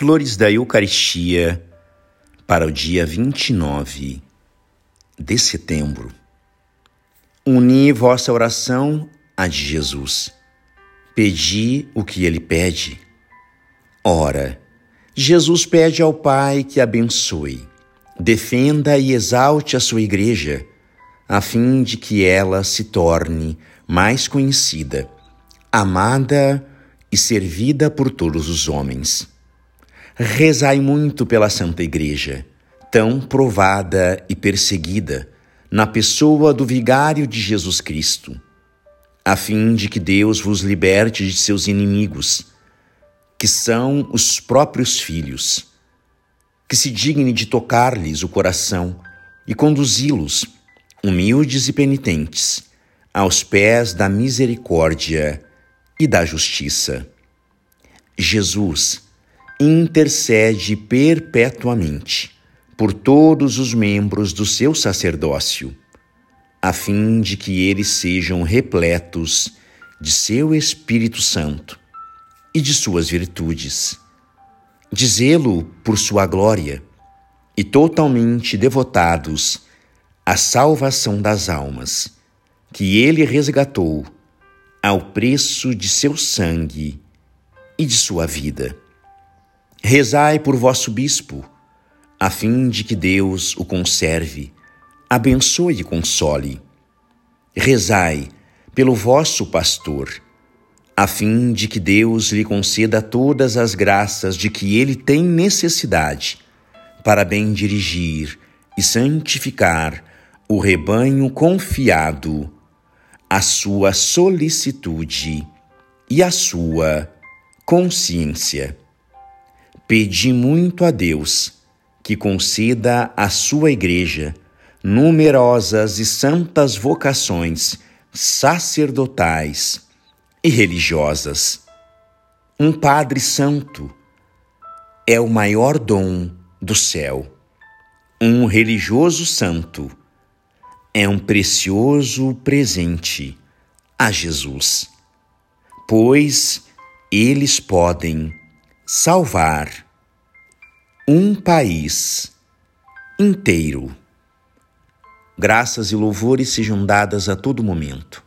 Flores da Eucaristia para o dia 29 de setembro. Uni vossa oração à de Jesus. Pedi o que ele pede. Ora, Jesus pede ao Pai que abençoe, defenda e exalte a sua igreja, a fim de que ela se torne mais conhecida, amada e servida por todos os homens. Rezai muito pela Santa Igreja, tão provada e perseguida na pessoa do Vigário de Jesus Cristo, a fim de que Deus vos liberte de seus inimigos, que são os próprios filhos, que se digne de tocar-lhes o coração e conduzi-los, humildes e penitentes, aos pés da misericórdia e da justiça. Jesus intercede perpetuamente por todos os membros do seu sacerdócio, a fim de que eles sejam repletos de seu Espírito Santo e de suas virtudes, de zelo por sua glória e totalmente devotados à salvação das almas, que ele resgatou ao preço de seu sangue e de sua vida. Rezai por vosso bispo, a fim de que Deus o conserve, abençoe e console. Rezai pelo vosso pastor, a fim de que Deus lhe conceda todas as graças de que ele tem necessidade, para bem dirigir e santificar o rebanho confiado à sua solicitude e à sua consciência. Pedi muito a Deus que conceda à sua Igreja numerosas e santas vocações sacerdotais e religiosas. Um Padre Santo é o maior dom do céu. Um religioso santo é um precioso presente a Jesus, pois eles podem salvar um país inteiro. Graças e louvores sejam dadas a todo momento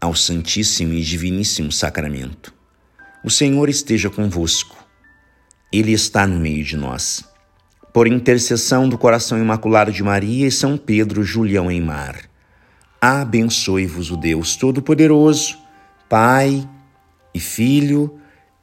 ao Santíssimo e Diviníssimo Sacramento. O Senhor esteja convosco, Ele está no meio de nós. Por intercessão do coração imaculado de Maria e São Pedro Julião em Mar, abençoe-vos o Deus Todo-Poderoso, Pai e Filho